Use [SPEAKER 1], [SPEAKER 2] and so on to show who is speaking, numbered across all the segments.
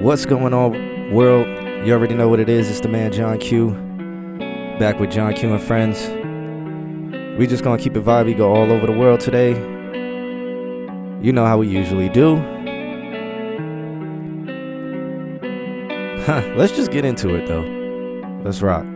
[SPEAKER 1] What's going on, world? You already know what it is. It's the man John Q. Back with John Q and friends. We just gonna keep it vibey, go all over the world today. You know how we usually do. Huh, let's just get into it though. Let's rock.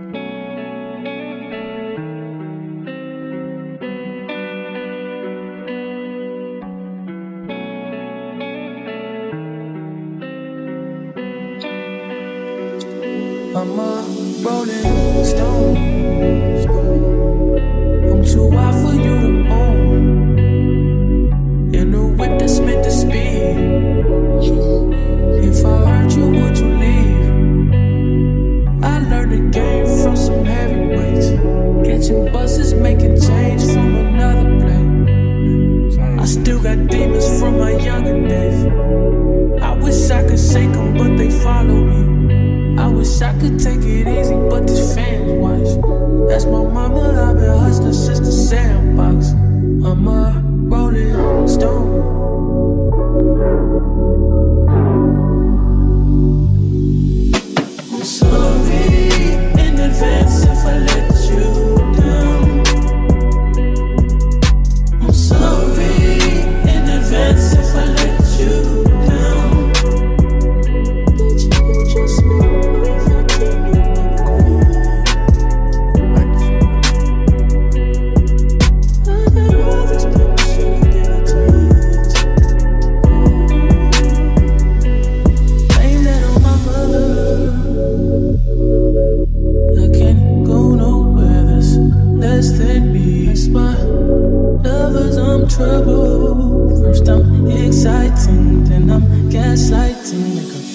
[SPEAKER 2] Trouble. First I'm exciting, then I'm gaslighting. I'm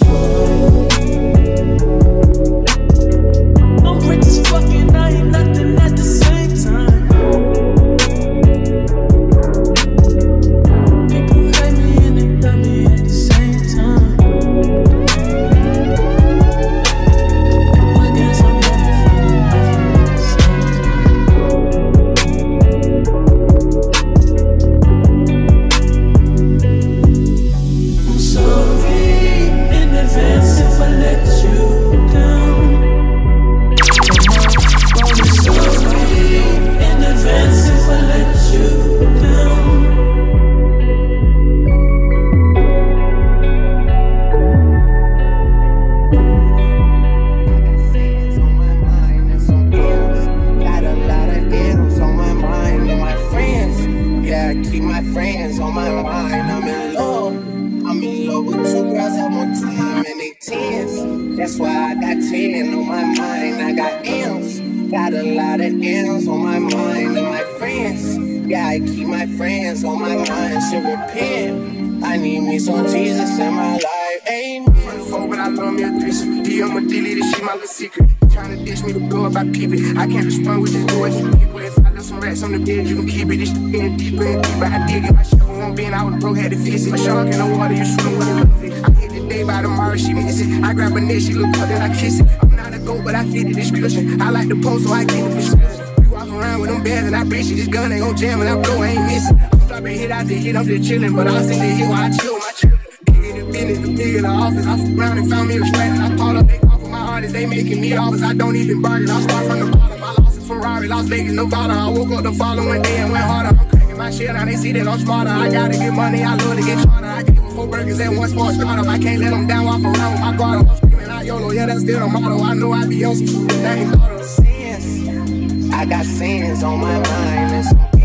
[SPEAKER 2] I'm
[SPEAKER 3] hit after hit, I'm just chillin', but I'll send the hit while I chill my children. Big in the business, the big in the office. I fuck around and found me a strat I called up, they call for my artists, they making me offers. I don't even bargain, I start from the bottom. I lost a Ferrari, Las Vegas, Nevada. I woke up the following day and went harder. I'm cracking my shit, now they see that I'm smarter. I gotta get money, I love to get charter. I gave them four burgers and one small startup. I can't let them down, walk around with my guard. I'm screaming out YOLO, yeah, that's still the motto. I know I be on some shit, that ain't.
[SPEAKER 4] I got sins on my mind and some.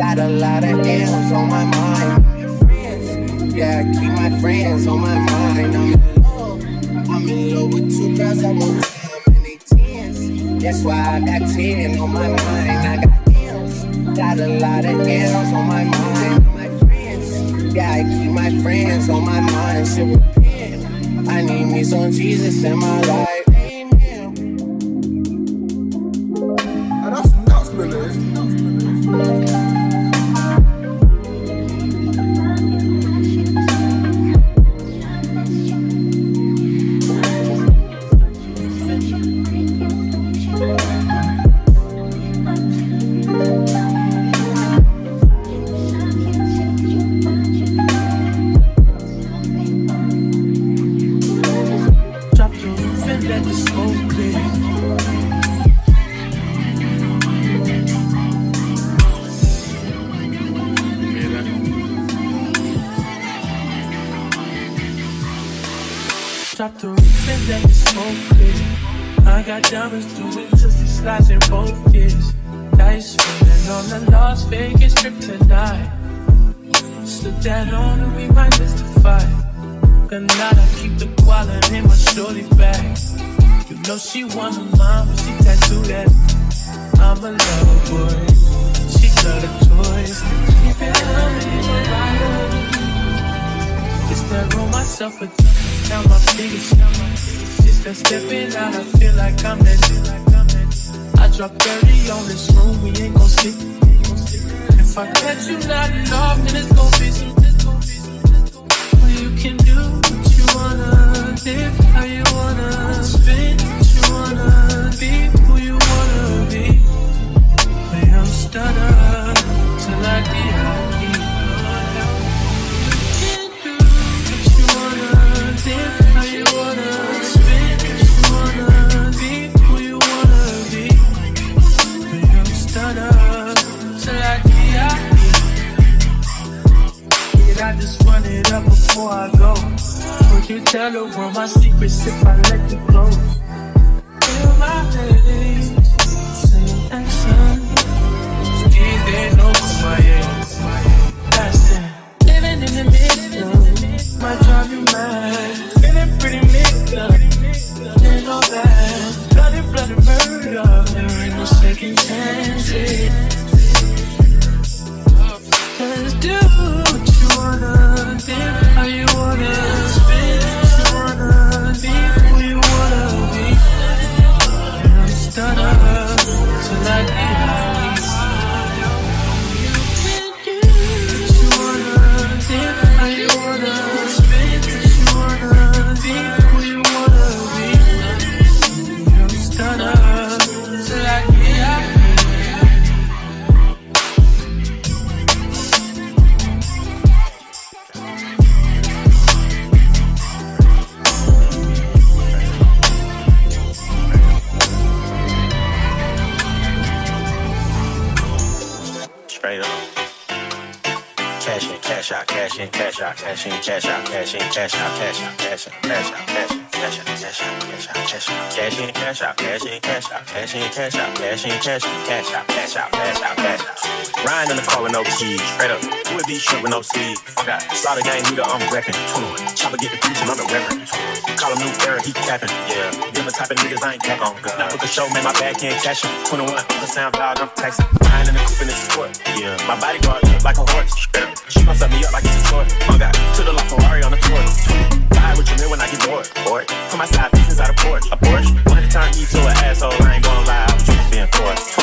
[SPEAKER 4] Got a lot of M's on my mind. Yeah, I keep my friends on my mind. I'm in love. I'm in love with two girls at one time and they tens. That's why I got ten on my mind. I got M's. Got a lot of M's on my mind. My friends, yeah, I keep my friends on my mind. Should repent. I need me some Jesus in my life.
[SPEAKER 1] Shorty bag. You know she wanna mine, but she tattooed that. I'm a lover boy. She love the toys. Keep it in rider. It's that roll myself with now my biggest. It's that stepping out, I feel like I'm that. I drop 30 on this room, we ain't gon' sleep. If I catch you not enough, then it's gon' be some. Well, you can do what you wanna, how you wanna you wanna be who you wanna be. Till I DIE. You wanna how you wanna you wanna be who you wanna be. Till I I just run it up before I go. You tell the world my secrets if I let you close? Feel my days, same action. These days, no Kumaye. That's it. Living in the middle, might drive you mad. Feeling pretty mixed up, ain't no bad. Bloody, bloody murder, there ain't no second chances.
[SPEAKER 5] In, cash out, cash in, cash out, cash in, cash out, cash out, cash in, cash out, cash out, cash out, cash out, cash out, cash in, cash out, cash in, cash out, cash in, cash out, cash in, cash in, cash out, cash out, cash out, cash out. Riding in the car with no keys, straight up. With these shirt with no sleeves. Okay. Slaughter gang nigga, I'm reppin'. 21. Chopper get the preaching, I'm the reverend. Call him new era, he capping. Yeah. Them the type of niggas I ain't cap on. Now book a show, man, my bag can't cash him. 21, the sound dog, I'm taxing. Riding in the coupe and it's a sport. Yeah. My bodyguard look like a horse. She gon' set me up like it's a chore. Oh God. To the La Ferrari on the tour. Buy what you mean when I get bored. Bored. Put my side pieces out of porch. A Porsche. Wanted to turn me to an asshole. I ain't gonna lie. I was just being forced.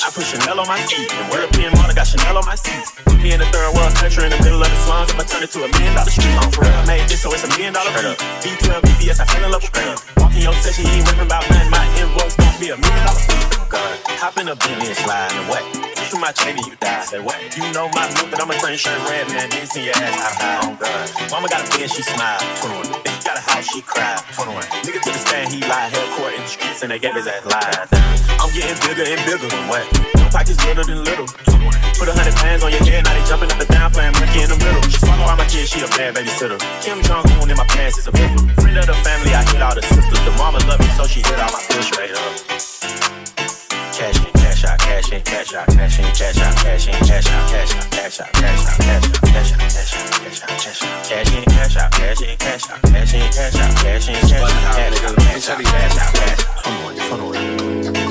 [SPEAKER 5] I put Chanel on my seat. And European model got Chanel on my seats. Put me in a third world country in the middle of the slums. I'ma turn it to a million dollar street. I'm for real. I made this, so it's a million dollar beat. B12, BBS, I fell in love with them. Walk in your session, you ain't rapping about nothing. My invoice gon' be a million dollar fee. God, hop in a Bentley slide and what? Shoot my chain and you die. Say what? You know my move, but I'ma turn shirt red, man. Then see your ass. Oh God. Mama got a bed, she smile. 21. Bitch got a house, she cry. 21. Nigga to the stand, he lied. Hell court in the streets and they gave his ass lies. I'm getting bigger and bigger. What? Pockets little than little. 21. Put a hundred pounds on your head, now they jumping up and down, playing monkey in the middle. She swallow all my kids, she a bad babysitter. Kim Jong Un in my pants is a missile. Friend of the family, I hit all the sisters. The mama love me, so she hit all my bills straight up. Cash in, cash out, cash in, cash out, cash in, cash out, cash in, cash out, cash out, cash out, cash out, cash out, cash out, cash out, cash out, cash out, cash in, cash out, cash in, cash out, cash in, cash out, cash in, cash out, cash out, cash out, cash out, cash out. Come on, come on.
[SPEAKER 4] Yo,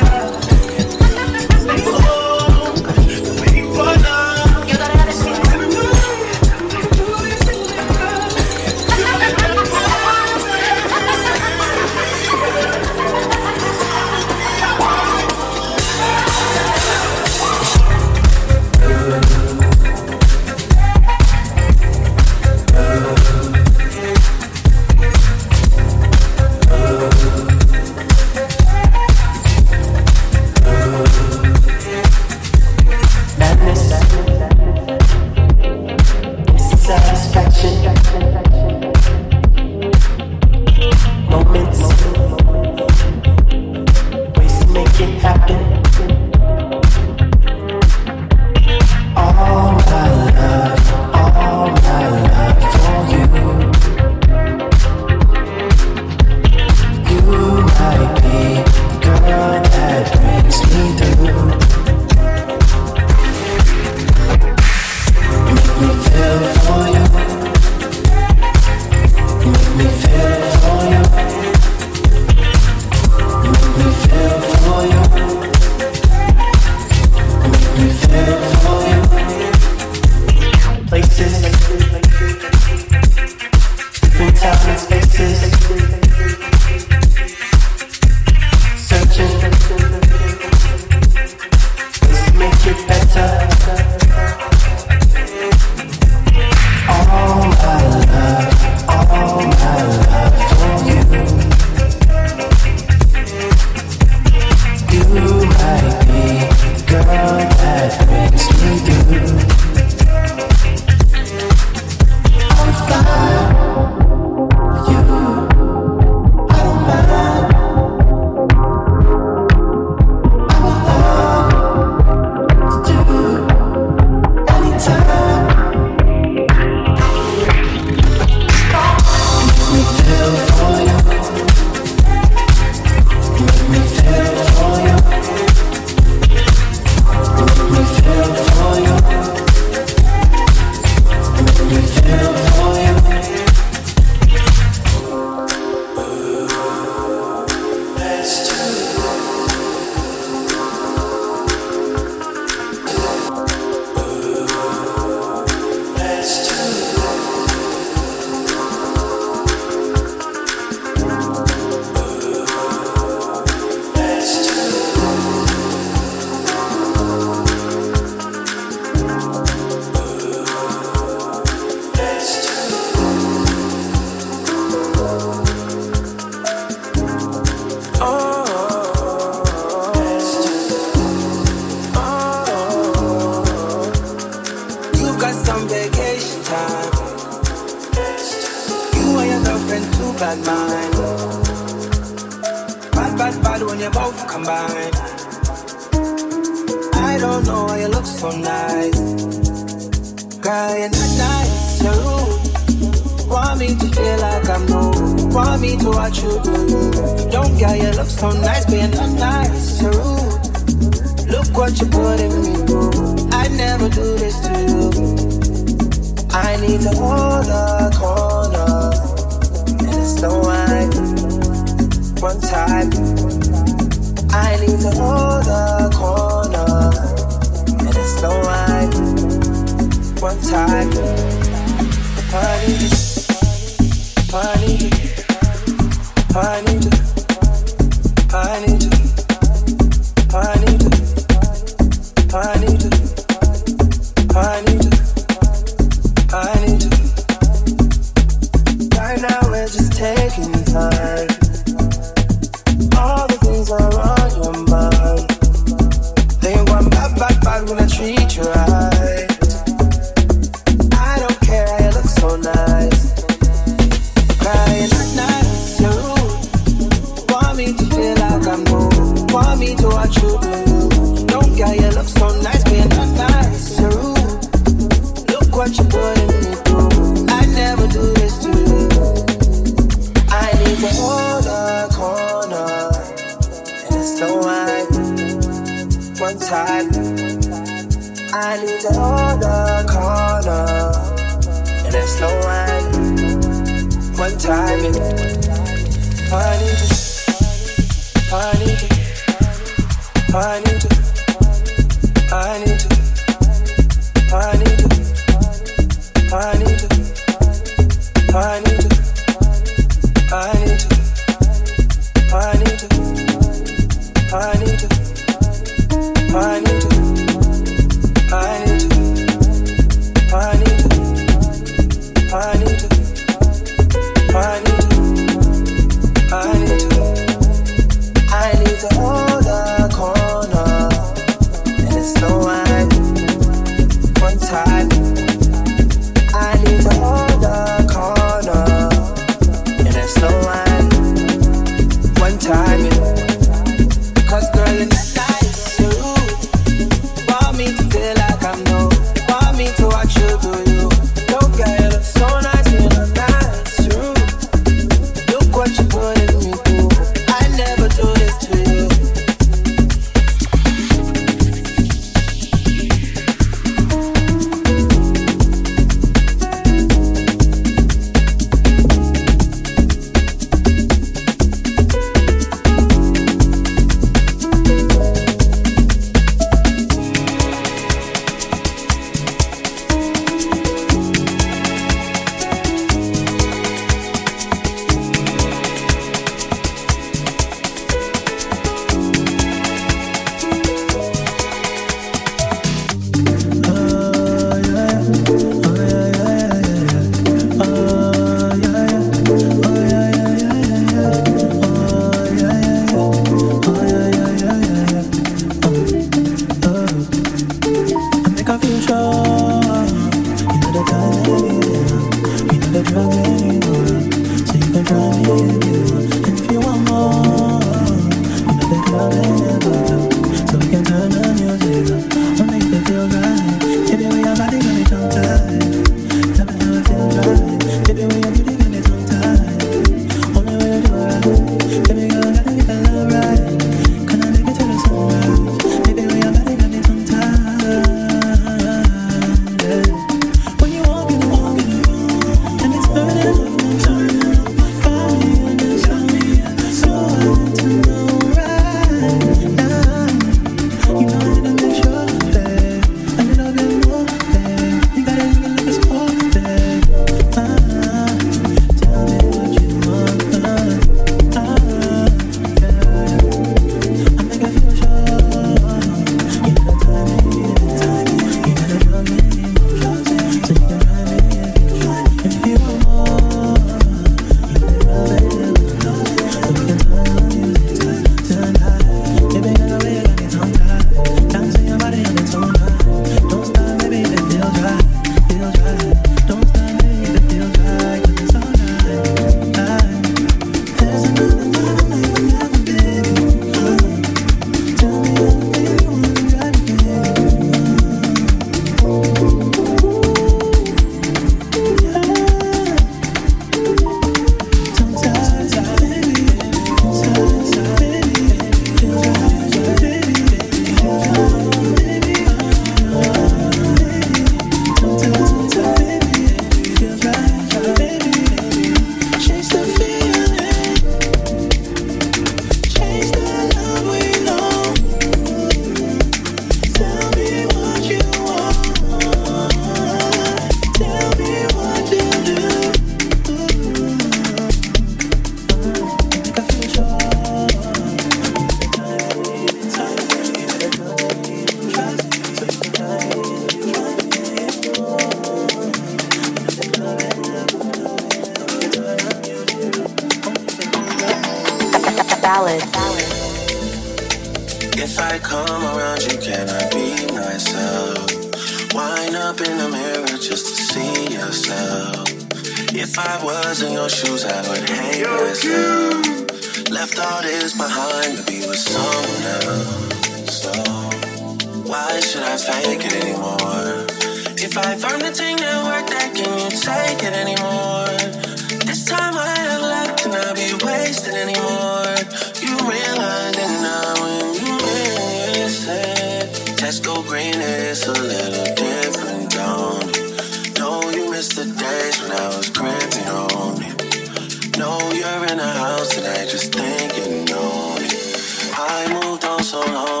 [SPEAKER 6] know you're in the
[SPEAKER 7] house and I just think you know it. I moved on so long.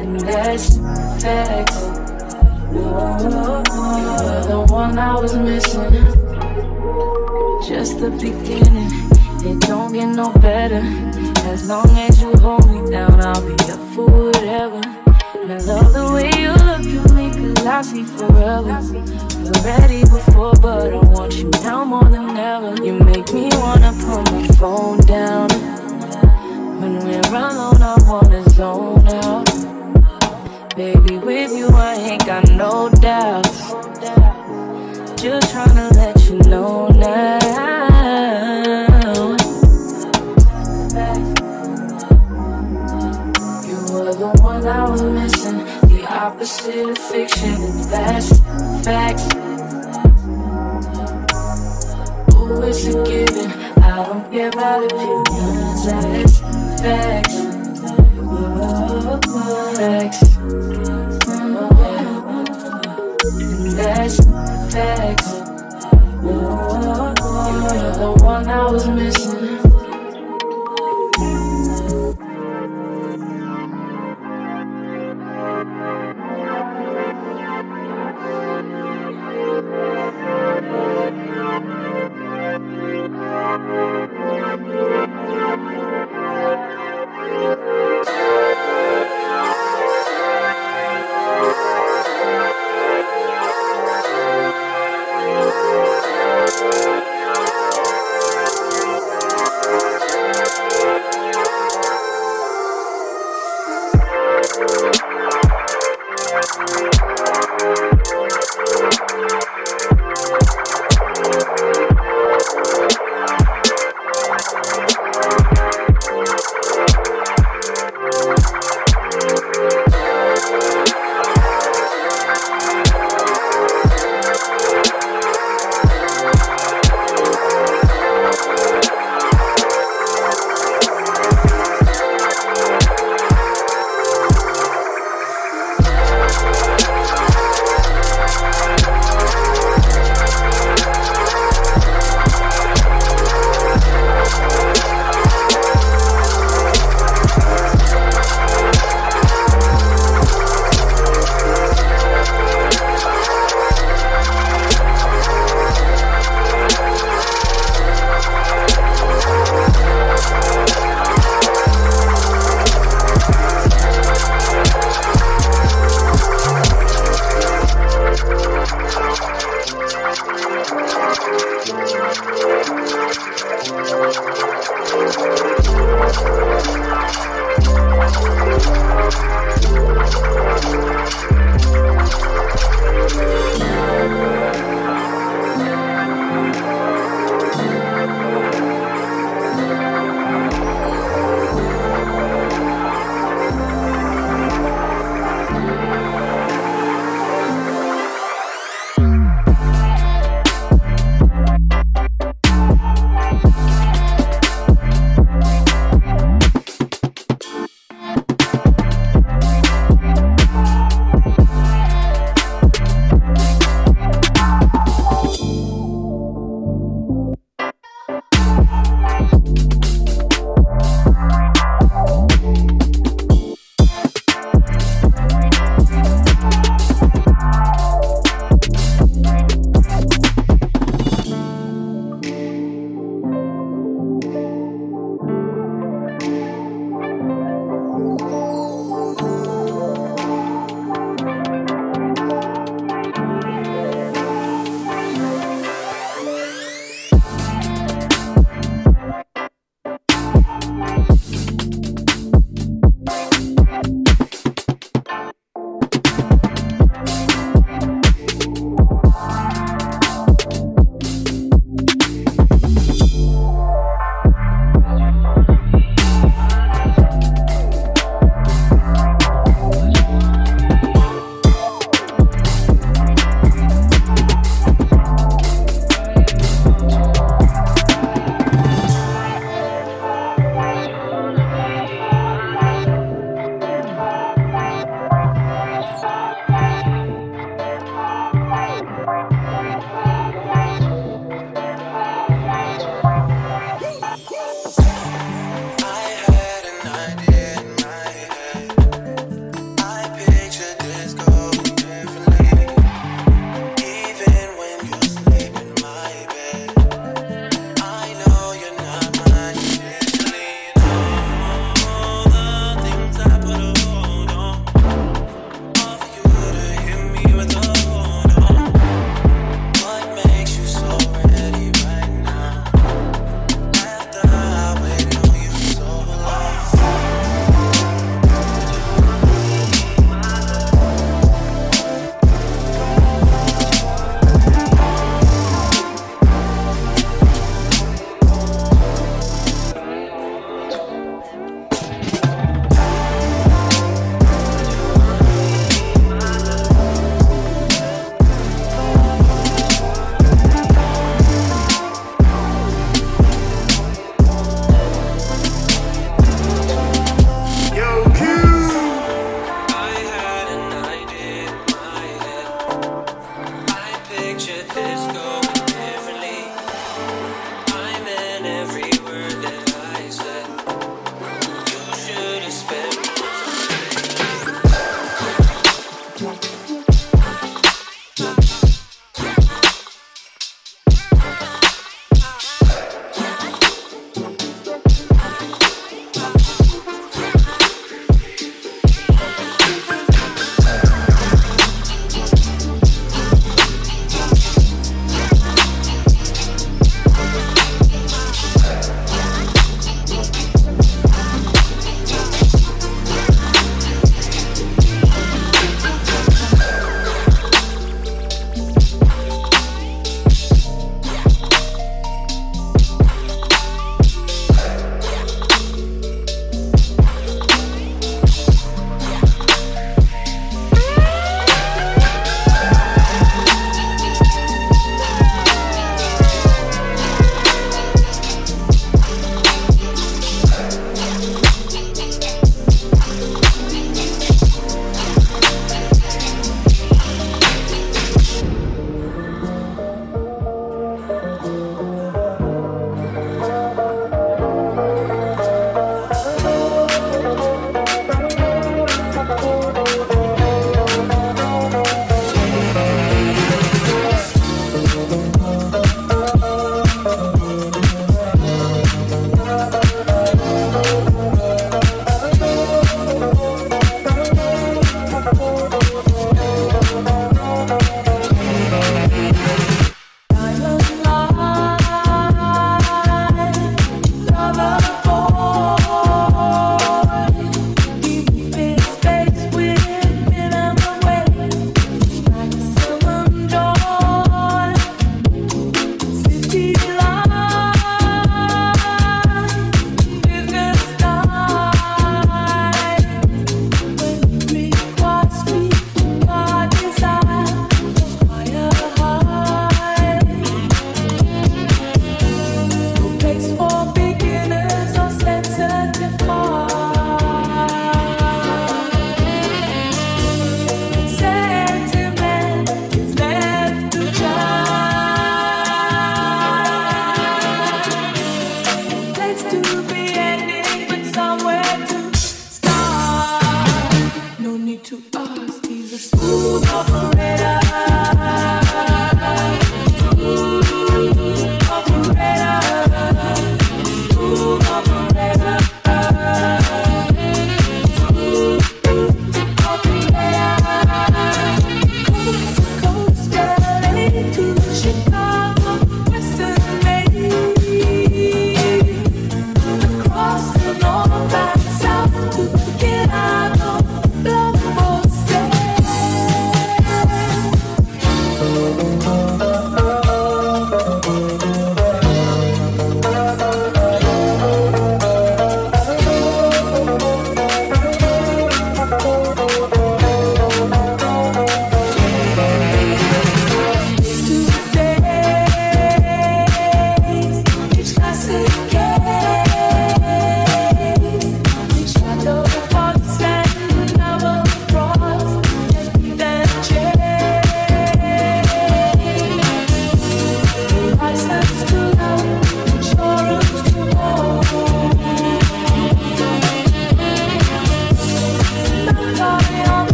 [SPEAKER 7] And that's facts. The one I was missing. Just the beginning. It don't get no better. As long as you hold me down, I'll be up for whatever. And I love the way you look at me, forever. You're ready before, but I want you now more than ever. You make me wanna put my phone down. When we're alone, I wanna zone out. Baby, with you, I ain't got no doubts. Just tryna let you know now. Opposite of fiction. That's facts. Ooh, it's a given. I don't care about opinions. That's facts. Facts. That's facts. You're the one I was missing.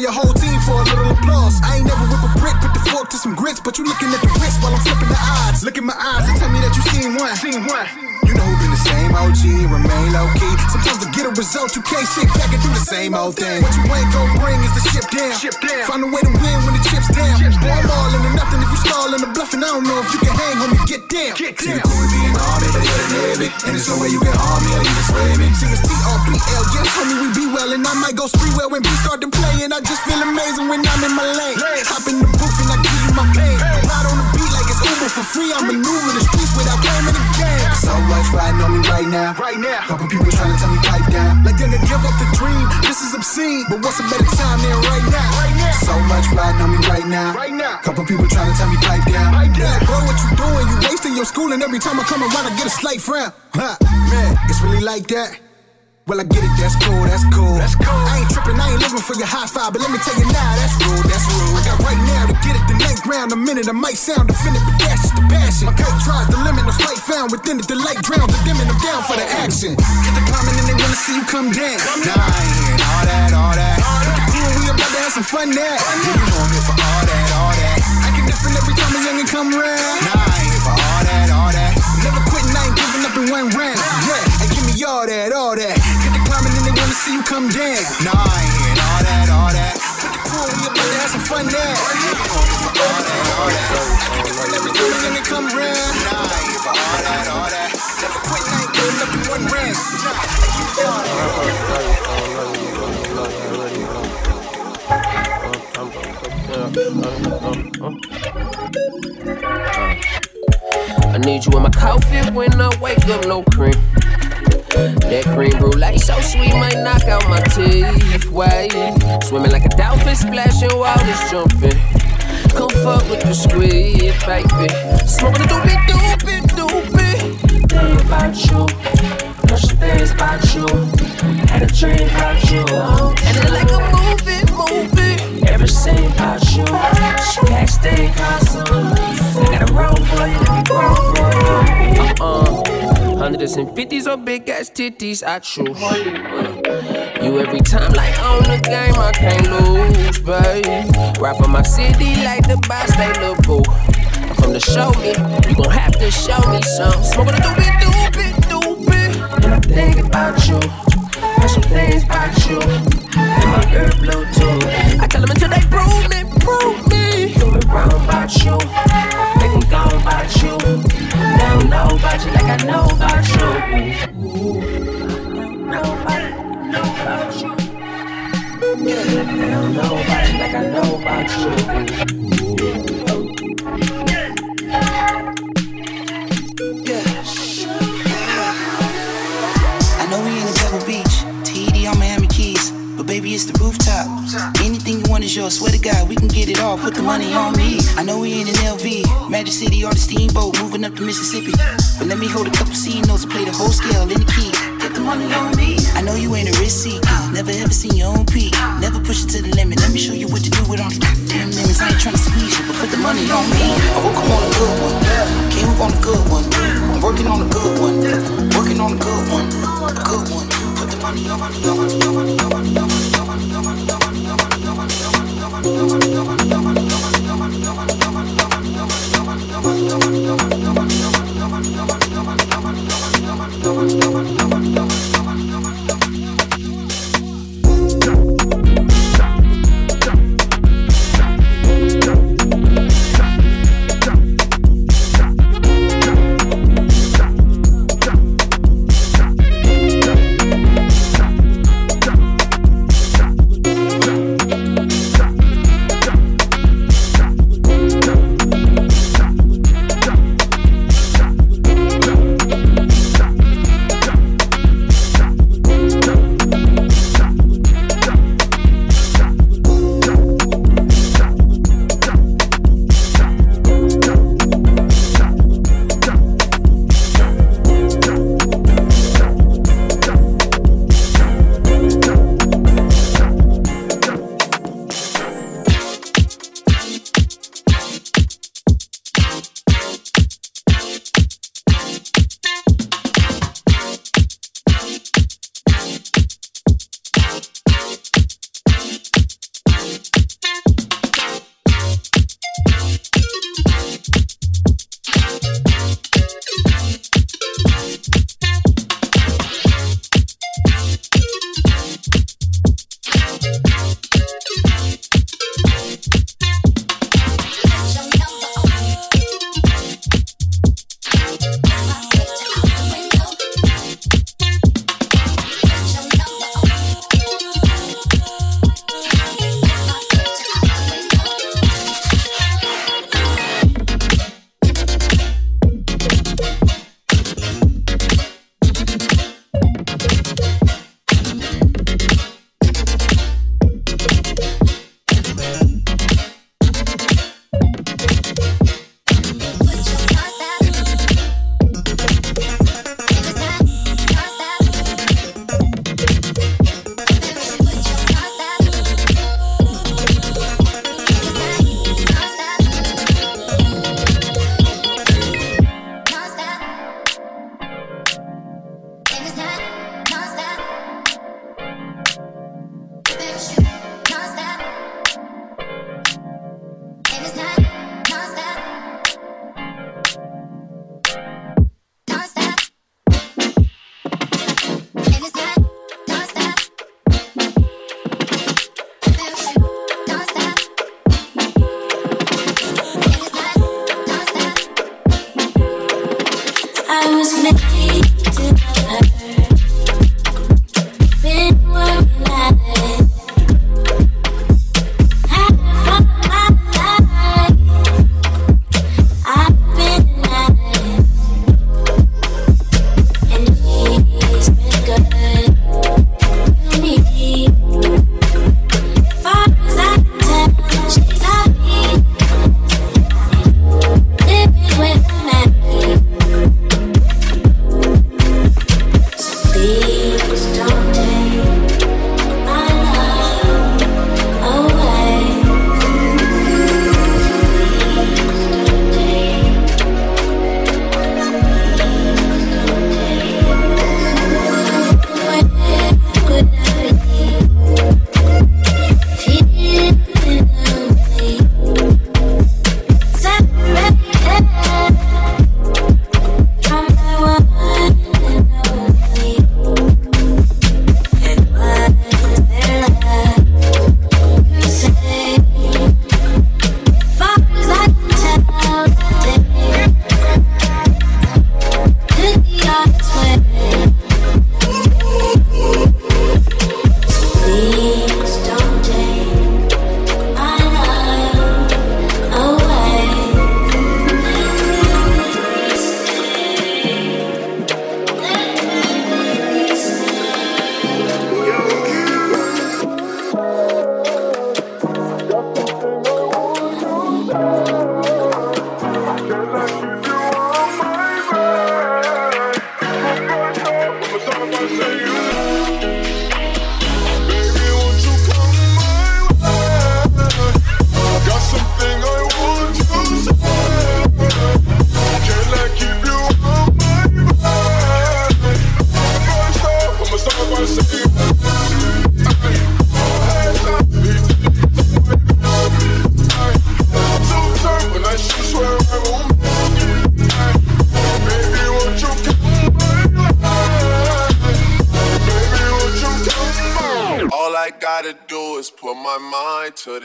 [SPEAKER 6] Your whole team for a little applause. I ain't never whip a brick, put the fork to some grits, but you looking at the wrist while I'm flipping the odds. Look at my eyes and tell me that you seen one. Seen one. You know who been the same OG, remain low key. Sometimes to get a result, you can't sit back and do the same old thing. What you ain't gon' bring is the ship down. Ship down. Find a way to win when the chips down. Chips Boy, I'm all into nothing if you stallin' the bluffing. I don't know if you can hang, homie, get down. Get down. See the being army, but the And there's no way you can harm me or even sway me. See, it's T-R-B-L, yes, homie, we be well. And I might go spree well when B start to play. And I just feel amazing when I'm in my lane. For free. I maneuver the streets without blaming the game. So much riding on me right now. Right now. Couple people trying to tell me pipe down. Like then to give up the dream. This is obscene. But what's a better time than right now? Right now. So much riding on me right now. Right now. Couple people trying to tell me pipe down. Pipe down. Like, bro, what you doing? You wasting your school and every time I come around I get a slight frown. Huh. Man, it's really like that. Well, I get it, that's cool, that's cool. That's cool. I ain't tripping, I ain't living for your high five, but let me tell you now, that's rude, that's rude. I got right now to get it the ninth round, a minute, I might sound offended, but that's just the passion. My kite tries the limit, no spite found within it, the light drowns the dimming, I'm down for the action. Get the climbing and they wanna see you come down. Nah, I ain't hearing all that, all that. With the crew, we about to have some fun now. Yeah, you know I'm here for all that, all that. Acting different every time a youngin' come round. Nah, I ain't here for all that, all that. Never quitting, I ain't giving up in one round. Yeah, and give me all that, all that wanna see you come down. Nah, I ain't all that, all that. Put the crew, we about to have some fun now. All that, all that. Time when they come round. Nah, I ain't for all that, all that. Never quit, I ain't giving up in one round. Nah, I you all
[SPEAKER 1] I need you in my coffee when I wake up, no cream. That cream brulee so sweet might knock out my teeth. Wait, swimming like a dolphin, splashing while it's jumping. Come fuck with the squid, baby. Smoking the doobie doobie doobie. Think about you, things about you. Had a dream about you, and it's like a movie, movie. Every scene about you. She can't stay constant. I got a roll for you, roll for you. Uh-uh. Hundreds and fifties or big ass titties, I choose. You every time, like on the game, I can't lose, babe. Rap on my city like the boss, they look boo. From the show me, you gon' have to show me some. Smoking a doobie doobie doobie. And I'm thinking about you. Heard some things about you. And my girl Bluetooth. I tell them until they prove me, prove me. Wrong about you. Make them go about you. They know about you like I know about you. Ooh. Know about you. Like I know about
[SPEAKER 8] you. I know we in the Pebble Beach, TD on Miami Keys, but baby it's the rooftop. Anything you want is yours. Swear to God, we can get it all. Put the money on me. I know we ain't an LV. Magic City or the steamboat, moving up to Mississippi. But let me hold a couple C notes and play the whole scale in the key. Put the money on me. I know you ain't a receipt. Never ever seen your own peak. Never push it to the limit. Let me show you what to do with all the goddamn limits. I ain't trying to squeeze you, but put the money on me. I woke up on a good one. Came up on a good one. I'm working on a good one. Working on a good one. A good one. Put the money on, money on, money on, money on, money on, money on, money on.
[SPEAKER 9] Thank you.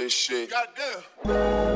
[SPEAKER 9] This shit. Goddamn.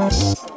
[SPEAKER 4] Música